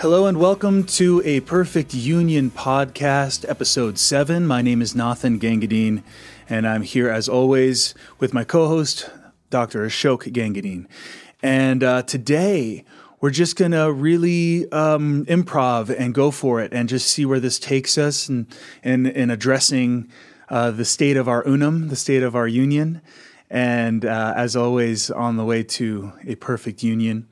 Hello and welcome to a Perfect Union podcast, episode 7. My name is Nathan Gangadean, and I'm here as always with my co host, Dr. Ashok Gangadean. And uh, today, we're just to really um, improv and go for it and just see where this takes us and in, in, in, addressing uh, the state of our unum, the state of our union. And uh, as always, on the way to a perfect union.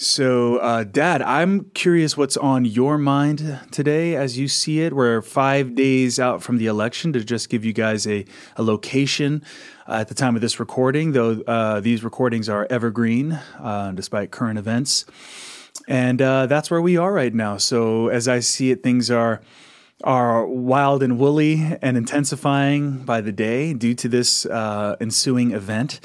So, uh, Dad, I'm curious what's on your mind today as you see it. We're five days out from the election to just give you guys a, a location uh, at the time of this recording, though uh, these recordings are evergreen uh, despite current events. And uh, that's where we are right now. So, as I see it, things are are wild and woolly and intensifying by the day due to this uh, ensuing event.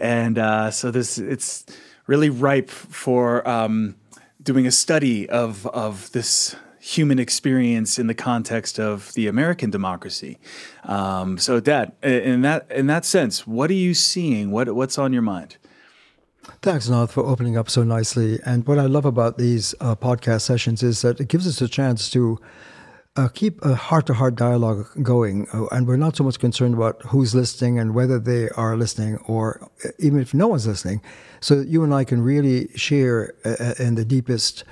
And so this it's really ripe for um, doing a study of of this human experience in the context of the American democracy. Um, so, Dad, in that in that sense, what are you seeing? What what's on your mind? Thanks, Nath, for opening up so nicely. And what I love about these uh, podcast sessions is that it gives us a chance to uh, keep a heart to heart dialogue going. Uh, and we're not so much concerned about who's listening and whether they are listening, or uh, even if no one's listening. So you and I can really share uh, uh, in the deepest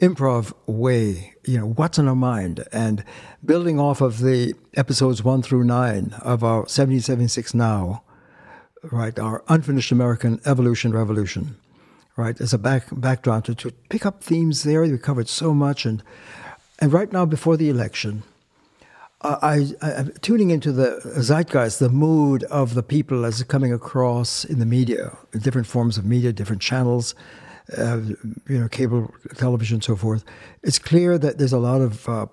improv way, you know, what's in our mind. And building off of the episodes one through nine of our 1776 Now, right, our unfinished American evolution revolution, right, as a back, background to, to pick up themes there. We covered so much. And and right now, before the election, I, am tuning into the zeitgeist, the mood of the people as coming across in the media, different forms of media, different channels, uh, you know, cable television, so forth. It's clear that there's a lot of uh,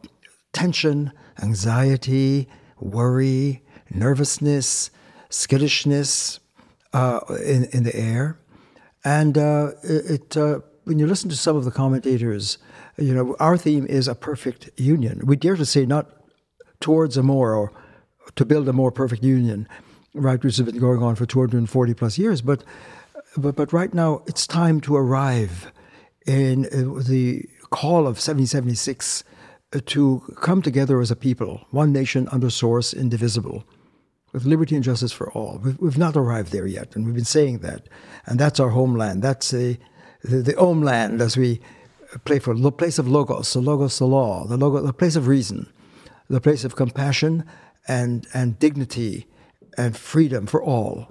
tension, anxiety, worry, nervousness, skittishness uh, in in the air, and uh, it, it uh, when you listen to some of the commentators you know, our theme is a perfect union. We dare to say not towards a more or to build a more perfect union, right, which has been going on for 240 plus years, but but, but right now it's time to arrive in uh, the call of 1776 uh, to come together as a people, one nation under source, indivisible, with liberty and justice for all. We've, we've not arrived there yet, and we've been saying that. And that's our homeland. That's a, the, the homeland, as we play for the place of logos, the logos, the law, the logo, the place of reason, the place of compassion and and dignity and freedom for all.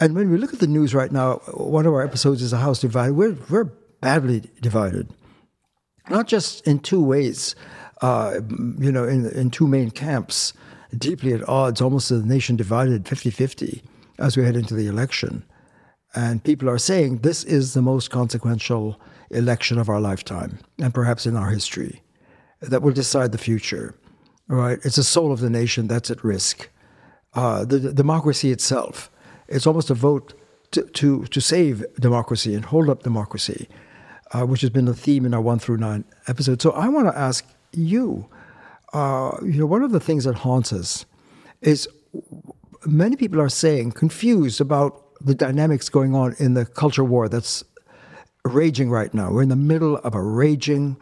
And when we look at the news right now, one of our episodes is a house divided. We're we're badly divided, not just in two ways, uh, you know, in in two main camps, deeply at odds, almost a nation divided 50-50 as we head into the election. And people are saying this is the most consequential election of our lifetime and perhaps in our history that will decide the future. Right? It's the soul of the nation that's at risk. Uh, the, the, democracy itself. It's almost a vote to, to, to save democracy and hold up democracy, uh, which has been the theme in our one through nine episode. So I want to ask you, uh, you know, one of the things that haunts us is many people are saying, confused about the dynamics going on in the culture war that's raging right now. We're in the middle of a raging,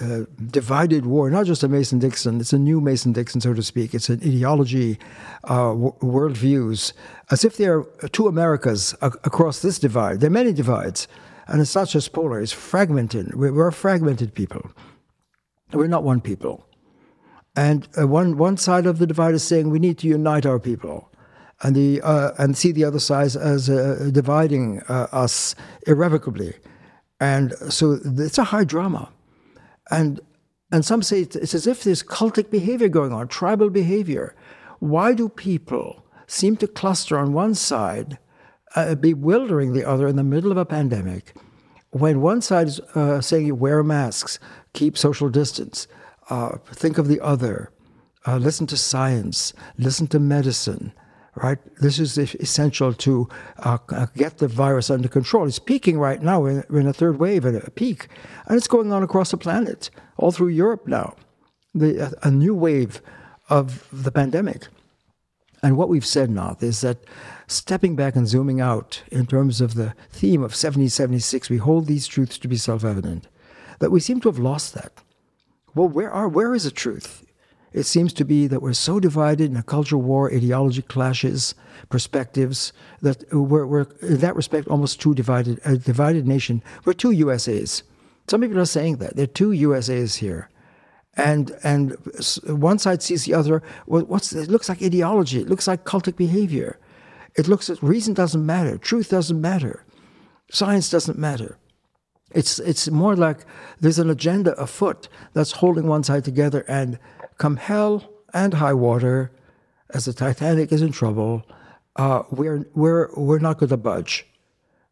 uh, divided war, not just a Mason Dixon, it's a new Mason Dixon, so to speak. It's an ideology, uh, w- worldviews, as if there are two Americas a- across this divide. There are many divides, and it's not just polar, it's fragmented. We're, we're a fragmented people. We're not one people. And uh, one, one side of the divide is saying we need to unite our people and the uh, and see the other side as uh, dividing uh, us irrevocably, and so it's a high drama, and and some say it's as if there's cultic behavior going on, tribal behavior. Why do people seem to cluster on one side, uh, bewildering the other in the middle of a pandemic, when one side is uh, saying wear masks, keep social distance, uh, think of the other, listen to science, listen to medicine right? This is essential to uh, uh, get the virus under control. It's peaking right now. We're in a third wave at a peak, and it's going on across the planet, all through Europe now. The, a new wave of the pandemic. And what we've said now is that stepping back and zooming out in terms of the theme of 1776, we hold these truths to be self evident that we seem to have lost that. Well, where are where is the truth? It seems to be that we're so divided in a cultural war, ideology clashes, perspectives, that we're, we're in that respect almost two divided, a divided nation. We're two USAs. Some people are saying that. There are two USAs here. And, and one side sees the other. What's, it looks like ideology. It looks like cultic behavior. It looks at reason doesn't matter. Truth doesn't matter. Science doesn't matter. It's, it's more like there's an agenda afoot that's holding one side together and come hell and high water, as the Titanic is in trouble, uh, we're, we're, we're not going to budge.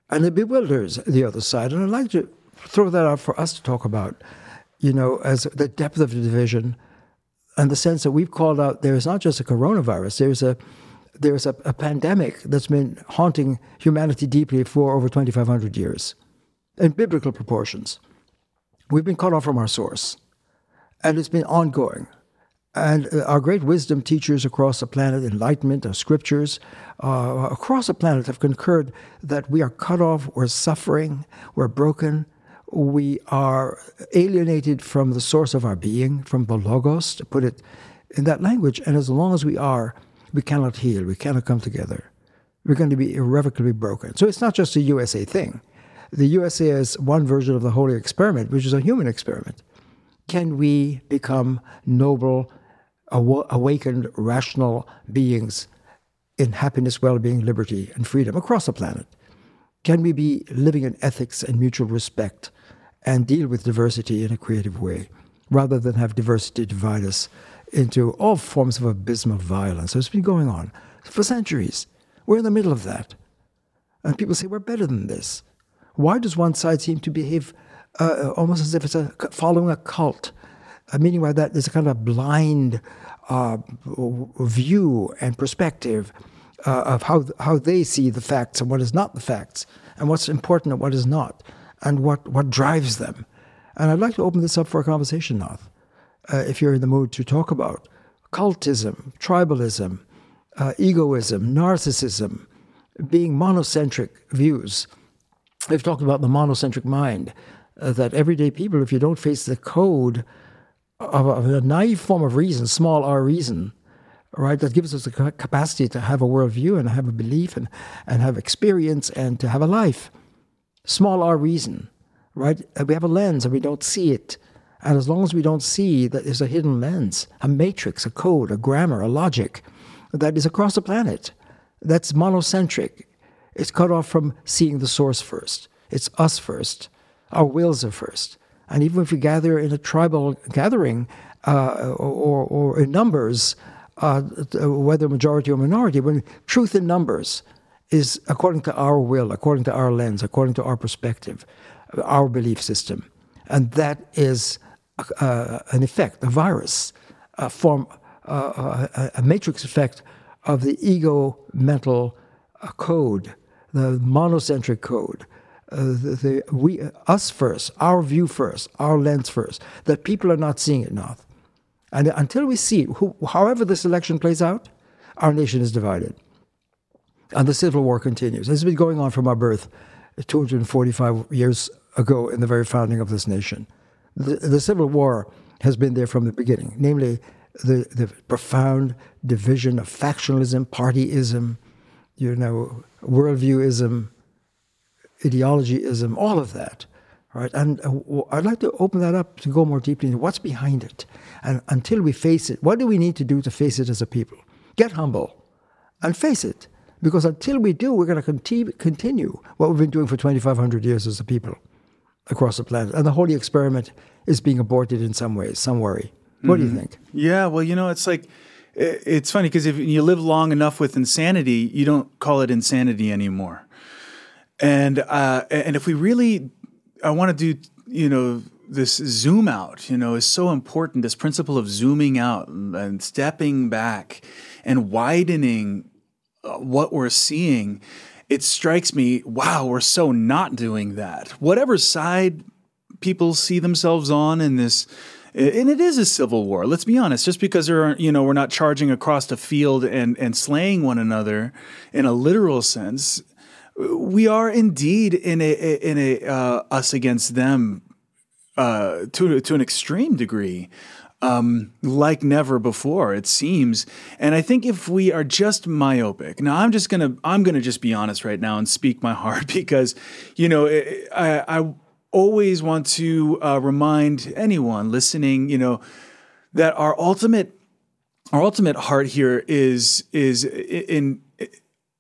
And it bewilders the other side. And I'd like to throw that out for us to talk about, you know, as the depth of the division and the sense that we've called out there is not just a coronavirus, there's a there's a, a pandemic that's been haunting humanity deeply for over 2,500 years in biblical proportions. We've been cut off from our source, and it's been ongoing. And uh, our great wisdom teachers across the planet, enlightenment, our scriptures, uh, across the planet have concurred that we are cut off, we're suffering, we're broken, we are alienated from the source of our being, from the Logos, to put it in that language. And as long as we are, we cannot heal, we cannot come together. We're going to be irrevocably broken. So it's not just a USA thing. The USA is one version of the holy experiment, which is a human experiment. Can we become noble, awakened, rational beings in happiness, well being, liberty, and freedom across the planet? Can we be living in ethics and mutual respect and deal with diversity in a creative way rather than have diversity divide us into all forms of abysmal violence? So it's been going on for centuries. We're in the middle of that. And people say, we're better than this. Why does one side seem to behave uh, almost as if it's a, following a cult? Meaning by that, there's a kind of a blind uh, view and perspective uh, of how how they see the facts and what is not the facts, and what's important and what is not, and what what drives them. And I'd like to open this up for a conversation, Nath, uh, if you're in the mood to talk about cultism, tribalism, uh, egoism, narcissism, being monocentric views. We've talked about the monocentric mind, uh, that everyday people, if you don't face the code of a, of a, naive form of reason, small r reason, right, that gives us the capacity to have a worldview and have a belief and, and have experience and to have a life. Small r reason, right? Uh, we have a lens and we don't see it. And as long as we don't see that there's a hidden lens, a matrix, a code, a grammar, a logic that is across the planet, that's monocentric. It's cut off from seeing the source first. It's us first. Our wills are first. And even if we gather in a tribal gathering uh, or, or in numbers, uh, whether majority or minority, when truth in numbers is according to our will, according to our lens, according to our perspective, our belief system. And that is uh, an effect, a virus, a form, uh, a, a, matrix effect of the ego mental uh, code, the monocentric code uh, the, the, we, us first, our view first, our lens first, that people are not seeing it now. And until we see, who, however this election plays out, our nation is divided. And the civil war continues. It's been going on from our birth 245 years ago in the very founding of this nation. The, the civil war has been there from the beginning, namely the, the profound division of factionalism, partyism, you know, worldviewism, ideologyism, all of that. Right? And uh, I'd like to open that up to go more deeply into what's behind it. And until we face it, what do we need to do to face it as a people? Get humble and face it. Because until we do, we're going to continue what we've been doing for 2,500 years as a people across the planet. And the holy experiment is being aborted in some ways, some worry. What mm-hmm. do you mm-hmm. think? Yeah, well, you know, it's like, it's funny because if you live long enough with insanity, you don't call it insanity anymore and uh, and if we really, I want to do you know this zoom out you know is so important. This principle of zooming out and stepping back and widening uh, what we're seeing. It strikes me, wow, we're so not doing that. Whatever side people see themselves on in this and it is a civil war. Let's be honest. Just because there are, you know, we're not charging across the field and and slaying one another in a literal sense, we are indeed in a in a uh, us against them uh, to to an extreme degree. Um, like never before, it seems. And I think if we are just myopic, now I'm just gonna I'm gonna just be honest right now and speak my heart because, you know, I, I always want to uh, remind anyone listening, you know, that our ultimate our ultimate heart here is is in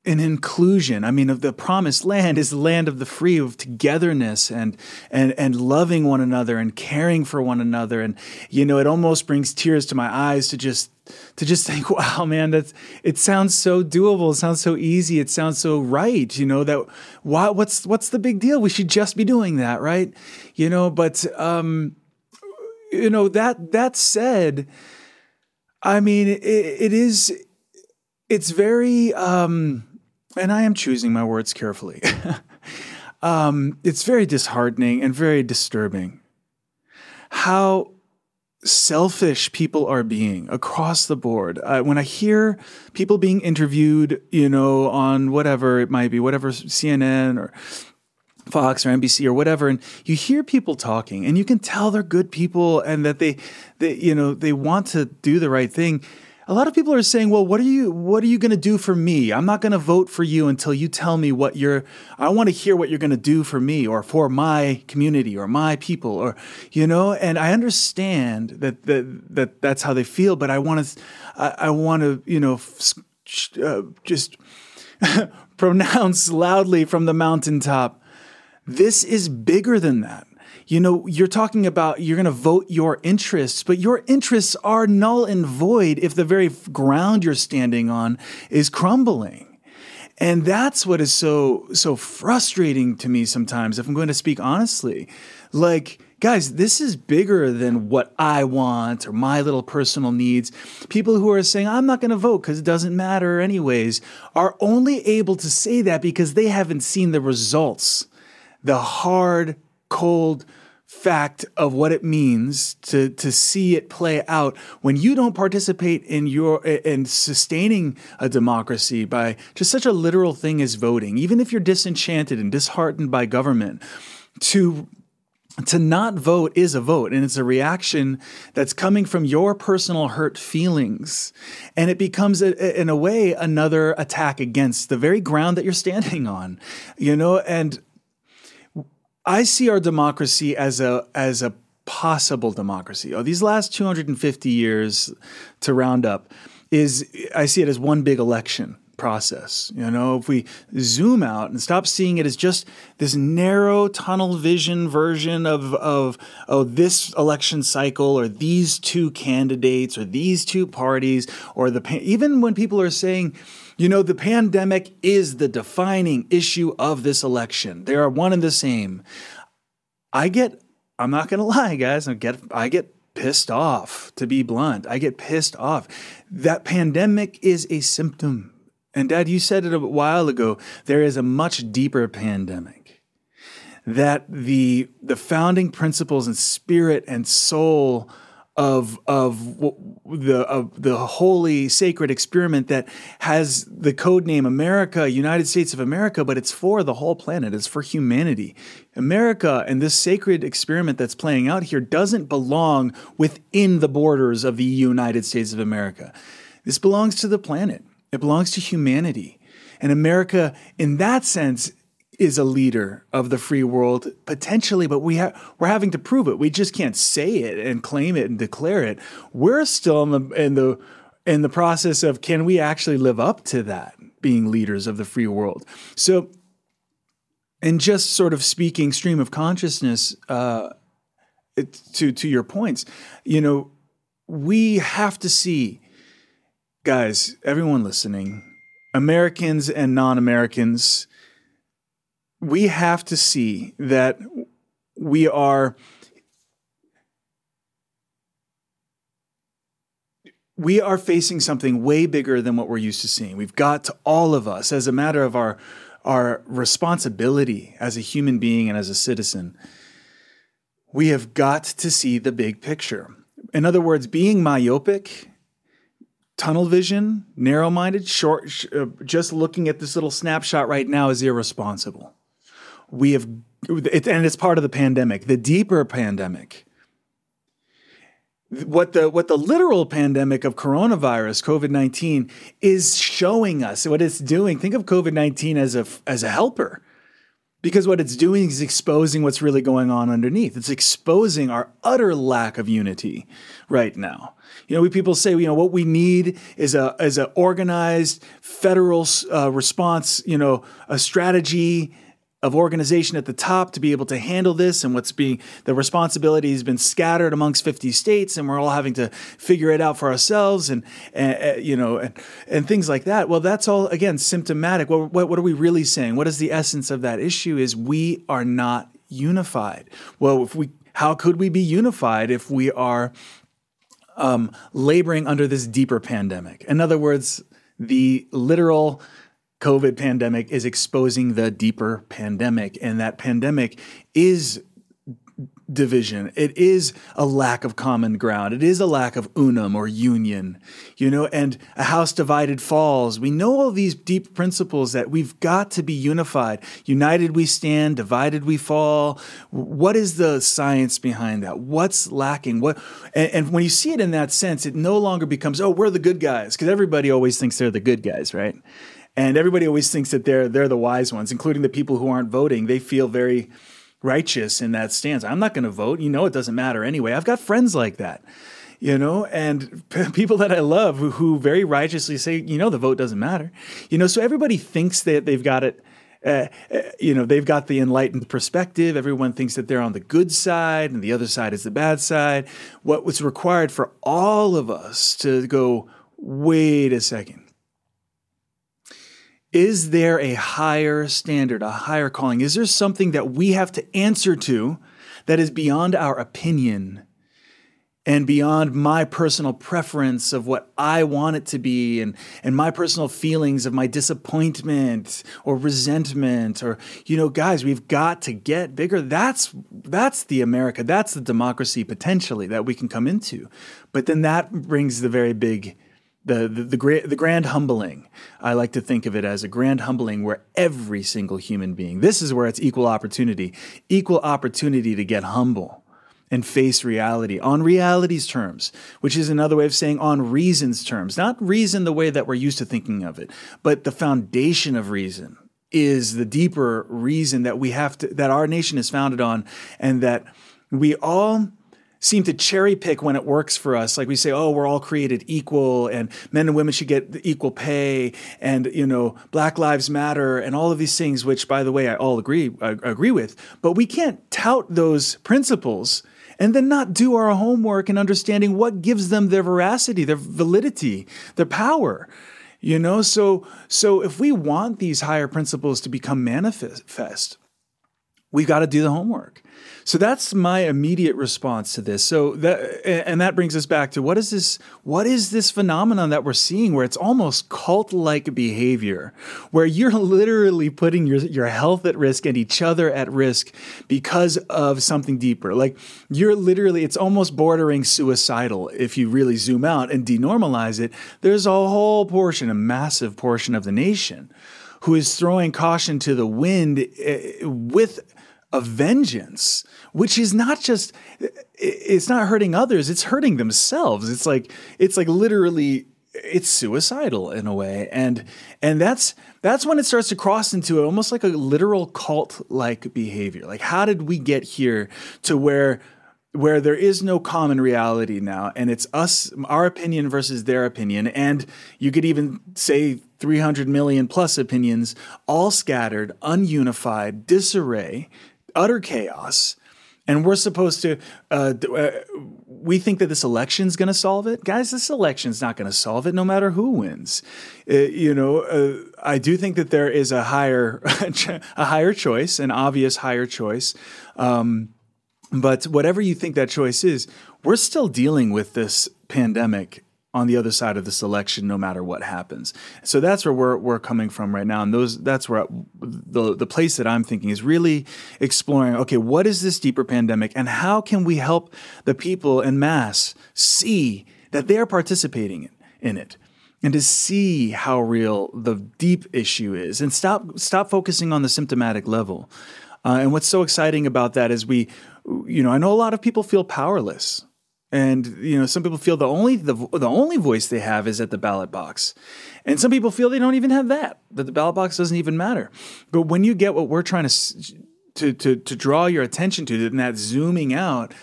an inclusion. I mean, of the promised land is the land of the free, of togetherness and and and loving one another and caring for one another. And you know, it almost brings tears to my eyes to just to just think, wow, man, that's it sounds so doable. It sounds so easy. It sounds so right. You know that why, what's what's the big deal? We should just be doing that, right? You know, but um, you know that that said, I mean, it, it is. It's very um, and I am choosing my words carefully. um, it's very disheartening and very disturbing how selfish people are being across the board. Uh, when I hear people being interviewed, you know, on whatever it might be, whatever CNN or Fox or NBC or whatever, and you hear people talking, and you can tell they're good people and that they, they you know, they want to do the right thing a lot of people are saying, "Well, what are you what are you going to do for me? I'm not going to vote for you until you tell me what you're I want to hear what you're going to do for me or for my community or my people or you know, and I understand that that, that that's how they feel, but I want to I, I want to, you know, uh, just pronounce loudly from the mountaintop this is bigger than that you know, you're talking about you're going to vote your interests, but your interests are null and void if the very ground you're standing on is crumbling. And that's what is so so frustrating to me sometimes if I'm going to speak honestly. Like guys, this is bigger than what I want or my little personal needs. People who are saying, I'm not going to vote because it doesn't matter anyways, are only able to say that because they haven't seen the results, the hard, cold fact of what it means to to see it play out when you don't participate in your in sustaining a democracy by just such a literal thing as voting even if you're disenchanted and disheartened by government to to not vote is a vote and it's a reaction that's coming from your personal hurt feelings. And it becomes a, in a way another attack against the very ground that you're standing on you know? And I see our democracy as a as a possible democracy. Oh, these last 250 years to round up is I see it as one big election process. You know, if we zoom out and stop seeing it as just this narrow tunnel vision version of of oh this election cycle or these two candidates or these two parties or the even when people are saying you know, the pandemic is the defining issue of this election. They are one and the same. I get, I'm not going to lie, guys, I get, I get pissed off, to be blunt. I get pissed off. That pandemic is a symptom. And Dad, you said it a while ago. There is a much deeper pandemic. That the the founding principles and spirit and soul of of the of the holy sacred experiment that has the code name America, United States of America, but it's for the whole planet. It's for humanity. America and this sacred experiment that's playing out here doesn't belong within the borders of the United States of America. This belongs to the planet. It belongs to humanity. And America, in that sense, is a leader of the free world potentially, but we have we're having to prove it. We just can't say it and claim it and declare it. We're still in the in the in the process of can we actually live up to that being leaders of the free world? So, and just sort of speaking stream of consciousness uh, to to your points, you know, we have to see, guys, everyone listening, Americans and non-Americans we have to see that we are we are facing something way bigger than what we're used to seeing. We've got to all of us as a matter of our our responsibility as a human being and as a citizen. We have got to see the big picture. In other words, being myopic tunnel vision, narrow minded, short, uh, just looking at this little snapshot right now is irresponsible we have it, and it's part of the pandemic, the deeper pandemic. What the what the literal pandemic of coronavirus, COVID nineteen, is showing us, what it's doing. Think of COVID nineteen as a as a helper, because what it's doing is exposing what's really going on underneath. It's exposing our utter lack of unity right now. You know, we people say, you know, what we need is a is an organized federal uh, response. You know, a strategy of organization at the top to be able to handle this and what's being the responsibility has been scattered amongst 50 states and we're all having to figure it out for ourselves and, and you know and, and, things like that. Well that's all again symptomatic. What, what, what are we really saying? What is the essence of that issue is we are not unified. Well if we how could we be unified if we are um, laboring under this deeper pandemic? In other words the literal COVID pandemic is exposing the deeper pandemic, and that pandemic is division. It is a lack of common ground. It is a lack of unum or union, you know, and a house divided falls. We know all these deep principles that we've got to be unified. United we stand, divided we fall. What is the science behind that? What's lacking? What and, and when you see it in that sense, it no longer becomes, oh, we're the good guys, because everybody always thinks they're the good guys, right? And everybody always thinks that they're they're the wise ones, including the people who aren't voting. They feel very righteous in that stance. I'm not going to vote. You know, it doesn't matter anyway. I've got friends like that, you know, and p- people that I love who, who, very righteously say, you know, the vote doesn't matter. You know, so everybody thinks that they've got it. Uh, you know, they've got the enlightened perspective. Everyone thinks that they're on the good side and the other side is the bad side. What was required for all of us to go, wait a second is there a higher standard, a higher calling? Is there something that we have to answer to that is beyond our opinion and beyond my personal preference of what I want it to be and, and my personal feelings of my disappointment or resentment or, you know, guys, we've got to get bigger. That's, that's the America. That's the democracy potentially that we can come into. But then that brings the very big the, the, the, the grand humbling. I like to think of it as a grand humbling where every single human being, this is where it's equal opportunity, equal opportunity to get humble and face reality on reality's terms, which is another way of saying on reason's terms. Not reason the way that we're used to thinking of it, but the foundation of reason is the deeper reason that we have to, that our nation is founded on, and that we all seem to cherry pick when it works for us. Like we say, oh, we're all created equal and men and women should get equal pay and, you know, Black Lives Matter and all of these things, which by the way, I all agree, I agree with. But we can't tout those principles and then not do our homework in understanding what gives them their veracity, their validity, their power. You know, so so if we want these higher principles to become manifest, we've got to do the homework. So that's my immediate response to this. So that and that brings us back to what is this what is this phenomenon that we're seeing where it's almost cult-like behavior where you're literally putting your your health at risk and each other at risk because of something deeper. Like you're literally it's almost bordering suicidal if you really zoom out and denormalize it. There's a whole portion, a massive portion of the nation who is throwing caution to the wind eh, with a vengeance, which is not just it's not hurting others, it's hurting themselves. It's like it's like literally it's suicidal in a way. And and that's that's when it starts to cross into almost like a literal cult like behavior. Like how did we get here to where where there is no common reality now and it's us our opinion versus their opinion and you could even say 300 million plus opinions all scattered ununified disarray utter chaos and we're supposed to uh, uh, we think that this election is going to solve it. Guys this election is not going to solve it no matter who wins. Uh, you know uh, i do think that there is a higher a higher choice an obvious higher choice um, but whatever you think that choice is we're still dealing with this pandemic on the other side of the selection, no matter what happens. So that's where we're, we're coming from right now. And those that's where the, the place that I'm thinking is really exploring okay, what is this deeper pandemic and how can we help the people in mass see that they are participating in, in it? and to see how real the deep issue is and stop stop focusing on the symptomatic level Uh, and what's so exciting about that is we, you know, I know a lot of people feel powerless. And you know, some people feel the only the, the only voice they have is at the ballot box, and some people feel they don't even have that. That the ballot box doesn't even matter. But when you get what we're trying to to to, to draw your attention to, and that zooming out,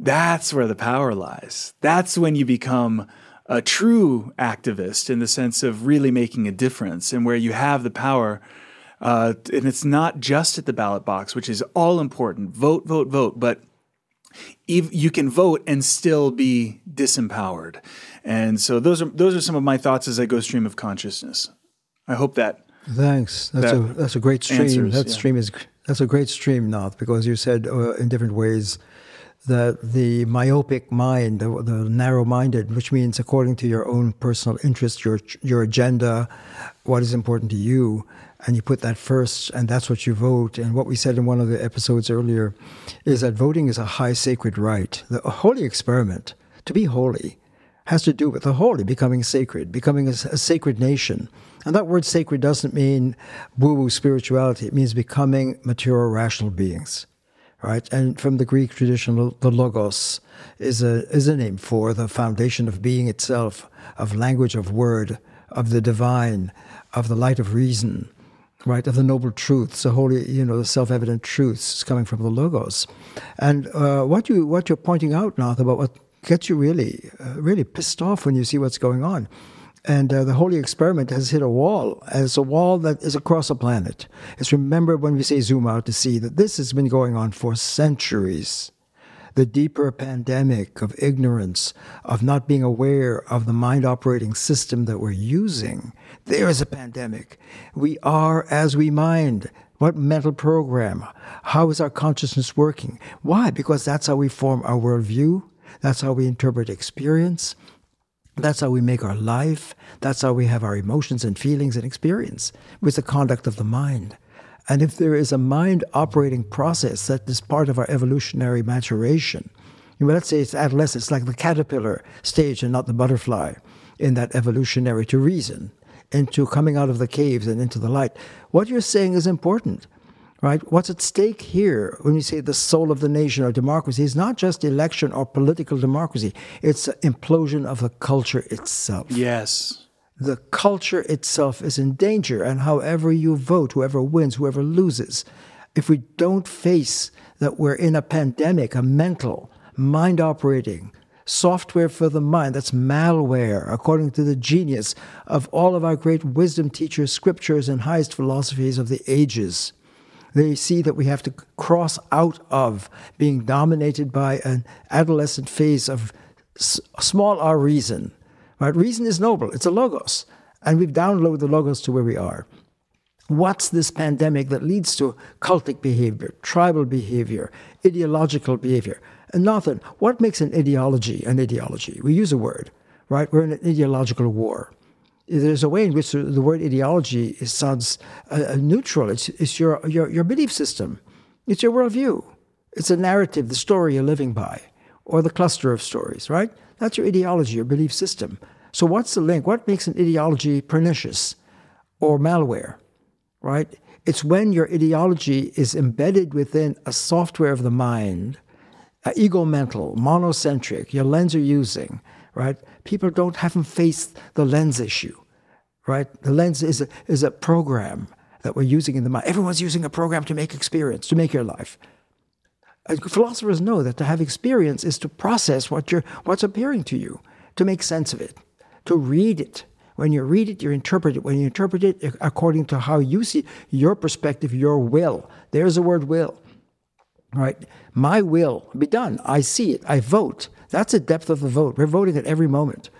that's where the power lies. That's when you become a true activist in the sense of really making a difference and where you have the power. Uh, and it's not just at the ballot box, which is all important. Vote, vote, vote. But you can vote and still be disempowered. And so those are those are some of my thoughts as I go stream of consciousness. I hope that. Thanks. That's that a that's a great stream. Answers, that yeah. stream is that's a great stream, Nath, because you said uh, in different ways that the myopic mind, the, the narrow-minded, which means according to your own personal interest, your your agenda, what is important to you, and you put that first, and that's what you vote. And what we said in one of the episodes earlier is that voting is a high sacred right. The holy experiment, to be holy, has to do with the holy becoming sacred, becoming a, a sacred nation. And that word sacred doesn't mean woo woo spirituality, it means becoming mature, rational beings right? And from the Greek tradition, the logos is a is a name for the foundation of being itself, of language, of word, of the divine, of the light of reason, right? Of the noble truths, the holy, you know, the self-evident truths coming from the logos. And uh, what you what you're pointing out, Nath, about what gets you really uh, really pissed off when you see what's going on and uh, the holy experiment has hit a wall, as a wall that is across a planet. It's remember when we say zoom out to see that this has been going on for centuries. The deeper pandemic of ignorance, of not being aware of the mind operating system that we're using. There is a pandemic. We are as we mind. What mental program? How is our consciousness working? Why? Because that's how we form our worldview. That's how we interpret experience. That's how we make our life. That's how we have our emotions and feelings and experience with the conduct of the mind. And if there is a mind operating process that is part of our evolutionary maturation, you know, let's say it's adolescence, like the caterpillar stage and not the butterfly in that evolutionary to reason, into coming out of the caves and into the light. What you're saying is important right? What's at stake here when we say the soul of the nation or democracy is not just election or political democracy, it's implosion of the culture itself. Yes. The culture itself is in danger, and however you vote, whoever wins, whoever loses, if we don't face that we're in a pandemic, a mental, mind operating, software for the mind, that's malware, according to the genius of all of our great wisdom teachers, scriptures, and highest philosophies of the ages they see that we have to cross out of being dominated by an adolescent phase of small r reason. Right? Reason is noble, it's a logos. And we've downloaded the logos to where we are. What's this pandemic that leads to cultic behavior, tribal behavior, ideological behavior? And nothing. What makes an ideology an ideology? We use a word, right? We're in an ideological war there's a way in which the word ideology sounds uh, neutral. It's, it's your, your, your belief system, it's your worldview, it's a narrative, the story you're living by, or the cluster of stories, right? That's your ideology, your belief system. So, what's the link? What makes an ideology pernicious or malware, right? It's when your ideology is embedded within a software of the mind, uh, ego mental, monocentric, your lens you're using, right? People don't haven't faced the lens issue, right? The lens is a, is a program that we're using in the mind. Everyone's using a program to make experience, to make your life. Philosophers know that to have experience is to process what you're, what's appearing to you, to make sense of it, to read it. When you read it, you interpret it. When you interpret it eh, according to how you see your perspective, your will. There's the word will. Right? My will be done. I see it. I vote. That's the depth of the vote. We're voting at every moment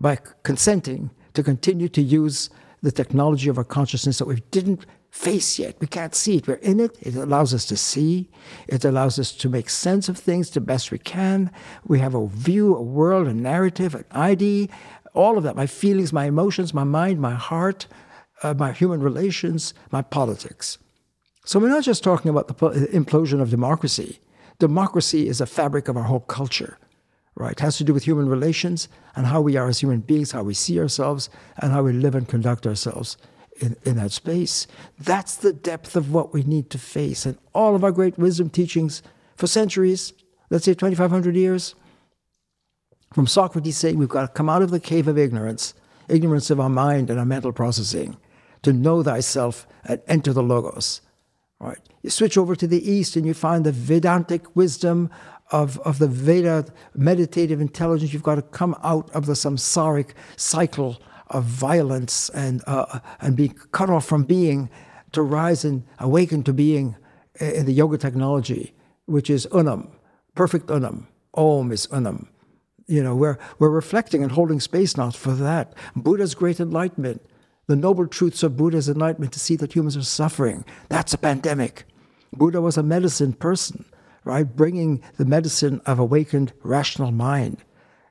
by consenting to continue to use the technology of our consciousness that we didn't face yet. We can't see it. We're in it. It allows us to see. It allows us to make sense of things the best we can. We have a view, a world, a narrative, an ID, all of that. My feelings, my emotions, my mind, my heart, uh, my human relations, my politics. So we're not just talking about the implosion of democracy. Democracy is a fabric of our whole culture right? It has to do with human relations and how we are as human beings, how we see ourselves, and how we live and conduct ourselves in, in that space. That's the depth of what we need to face. And all of our great wisdom teachings for centuries, let's say 2,500 years, from Socrates saying we've got to come out of the cave of ignorance, ignorance of our mind and our mental processing, to know thyself and enter the Logos. Right? You switch over to the East and you find the Vedantic wisdom of, of the Veda meditative intelligence. You've got to come out of the samsaric cycle of violence and, uh, and be cut off from being to rise and awaken to being in the yoga technology, which is unam, perfect unam. Om is unam. You know, we're, we're reflecting and holding space now for that. Buddha's great enlightenment, the noble truths of Buddha's enlightenment to see that humans are suffering. That's a pandemic. Buddha was a medicine person, right? Bringing the medicine of awakened rational mind.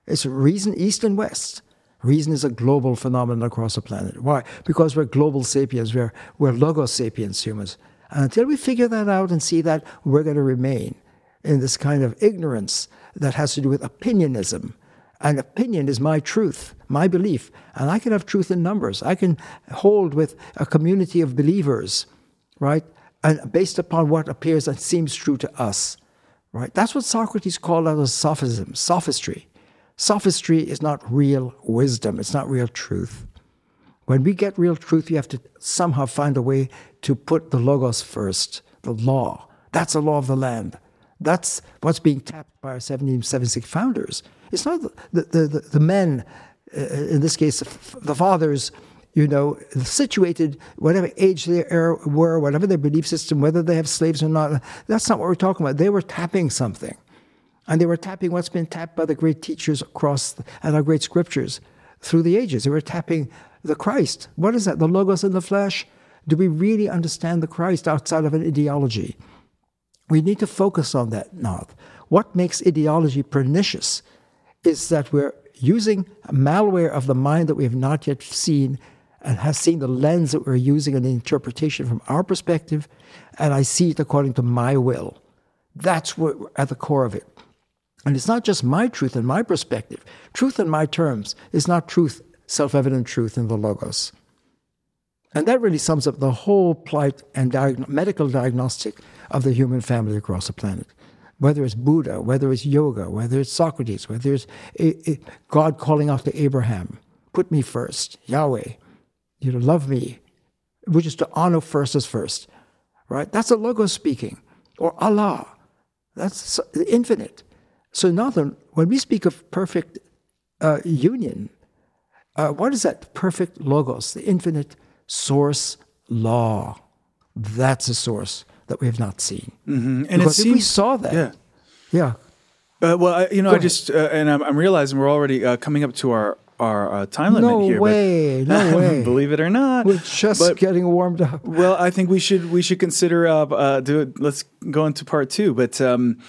It's reason east and west. Reason is a global phenomenon across the planet. Why? Because we're global sapiens, we're, we're logos sapiens humans. And until we figure that out and see that, we're going to remain in this kind of ignorance that has to do with opinionism. And opinion is my truth, my belief. And I can have truth in numbers. I can hold with a community of believers, right? And based upon what appears and seems true to us, right? That's what Socrates called out as sophism, sophistry. Sophistry is not real wisdom, it's not real truth. When we get real truth, you have to somehow find a way to put the logos first, the law. That's the law of the land. That's what's being tapped by our 1776 founders. It's not the, the, the, the men, uh, in this case, the fathers, you know, situated, whatever age they were, whatever their belief system, whether they have slaves or not. That's not what we're talking about. They were tapping something. And they were tapping what's been tapped by the great teachers across and our great scriptures through the ages. They were tapping the Christ. What is that? The Logos in the flesh? Do we really understand the Christ outside of an ideology? We need to focus on that now. What makes ideology pernicious is that we're using malware of the mind that we have not yet seen and has seen the lens that we're using and the interpretation from our perspective, and I see it according to my will. That's what at the core of it. And it's not just my truth and my perspective. Truth in my terms is not truth, self evident truth in the Logos. And that really sums up the whole plight and diag- medical diagnostic of the human family across the planet. Whether it's Buddha, whether it's yoga, whether it's Socrates, whether it's a, a God calling out to Abraham, put me first, Yahweh, you know, love me, which is to honor first as first, right? That's a Logos speaking. Or Allah, that's infinite. So, Nathan, when we speak of perfect uh, union, uh, what is that perfect logos, the infinite source law? That's a source that we have not seen. Mm-hmm. And because if seems, we saw that, yeah, yeah. Uh, well, I, you know, Go I just uh, and I'm, I'm, realizing we're already uh, coming up to our our uh, time limit no here. Way, but, no way, Believe it or not, we're just but, getting warmed up. Well, I think we should we should consider uh, do it. Let's go into part two, but. Um,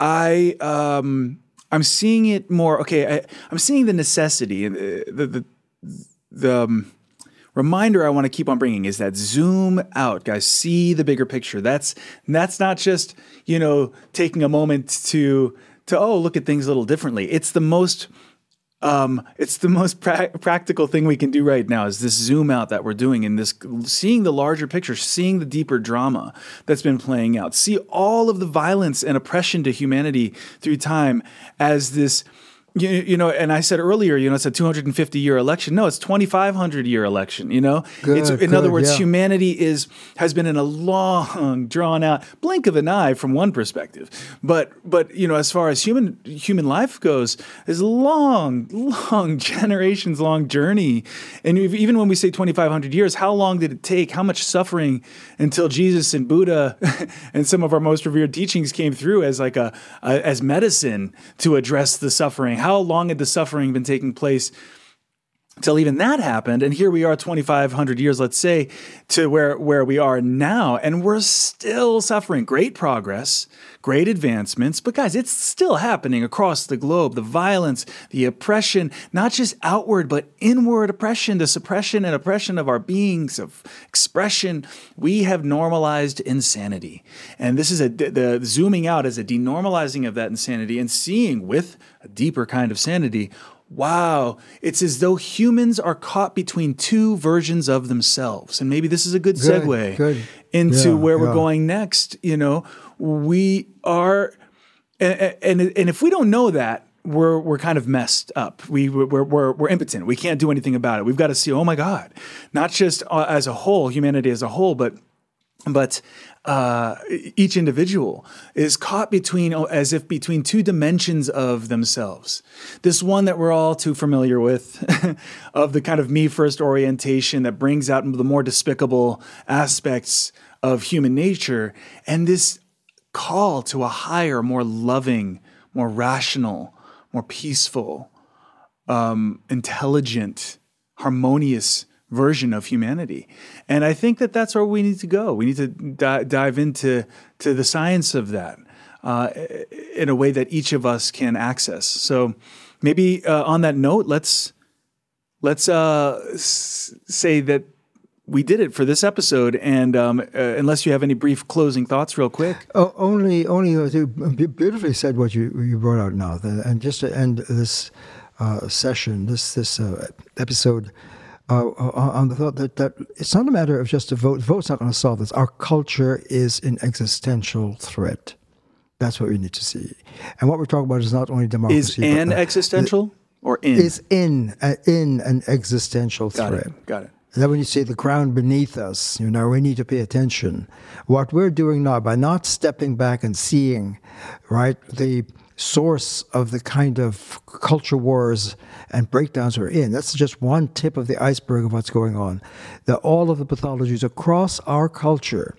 I um, I'm seeing it more. Okay, I, am seeing the necessity and the the the, the um, reminder I want to keep on bringing is that zoom out, guys. See the bigger picture. That's that's not just you know taking a moment to to oh look at things a little differently. It's the most um, it's the most pra- practical thing we can do right now is this zoom out that we're doing and this seeing the larger picture, seeing the deeper drama that's been playing out, see all of the violence and oppression to humanity through time as this you, you know, and I said earlier, you know, it's a 250 year election. No, it's 2,500 year election. You know, good, it's, in good, other words, yeah. humanity is has been in a long, drawn out blink of an eye from one perspective, but but you know, as far as human human life goes, is a long, long generations long journey. And even when we say 2,500 years, how long did it take? How much suffering until Jesus and Buddha and some of our most revered teachings came through as like a, a as medicine to address the suffering? How long had the suffering been taking place till even that happened? And here we are 2500 years let's say to where where we are now and we're still suffering. Great progress great advancements but guys it's still happening across the globe. The violence the oppression not just outward but inward oppression the suppression and oppression of our beings of expression. We have normalized insanity. And this is a the zooming out as a denormalizing of that insanity and seeing with a deeper kind of sanity wow, it's as though humans are caught between two versions of themselves. And maybe this is a good, Good, segue good. into Yeah, where we're going next. You know, we are, and, and, and if we don't know that, we're, we're kind of messed up. We, we're, we're, we're impotent. We can't do anything about it. We've got to see, oh my God, not just uh, as a whole, humanity as a whole, but but uh, each individual is caught between oh, as if between two dimensions of themselves. This one that we're all too familiar with of the kind of me first orientation that brings out the more despicable aspects of human nature and this call to a higher more loving more rational more peaceful um, intelligent harmonious version of humanity. And I think that that's where we need to go. We need to di- dive into to the science of that uh, in a way that each of us can access. So maybe uh, on that note, let's let's uh, s- say that we did it for this episode. And um, uh, unless you have any brief closing thoughts, real quick. Oh, only, only beautifully said what you you brought out now, and just to end this uh, session, this this uh, episode. Uh, on the thought that, that it's not a matter of just a vote. Vote's not going to solve this. Our culture is an existential threat. That's what we need to see. And what we're talking about is not only democracy. Is but, an uh, existential or in? is in uh, in an existential Got threat. it. Got it. And then when you say the ground beneath us, you know, we need to pay attention. What we're doing now by not stepping back and seeing, right, the source of the kind of culture wars and breakdowns we're in. That's just one tip of the iceberg of what's going on. That all of the pathologies across our culture,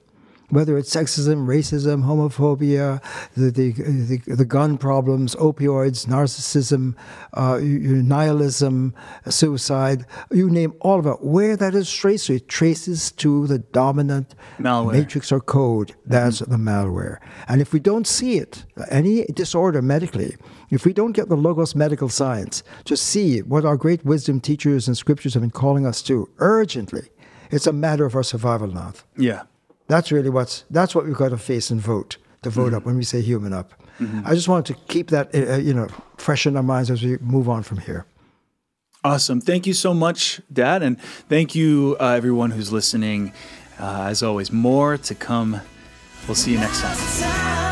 whether it's sexism, racism, homophobia, the the, the, the gun problems, opioids, narcissism, uh, nihilism, suicide, you name all of it, where that is traced it traces to the dominant Malware. matrix or code. That's the malware. And if we don't see it, any disorder medically, if we don't get the logos medical science to see what our great wisdom teachers and scriptures have been calling us to urgently, it's a matter of our survival now. Yeah. That's really what's that's what we've got to face and vote to vote up when we say human up. I just wanted to keep that uh, you know fresh in our minds as we move on from here. Awesome. Thank you so much, Dad. And thank you, uh, everyone who's listening. Uh, as always, more to come. We'll see you next time.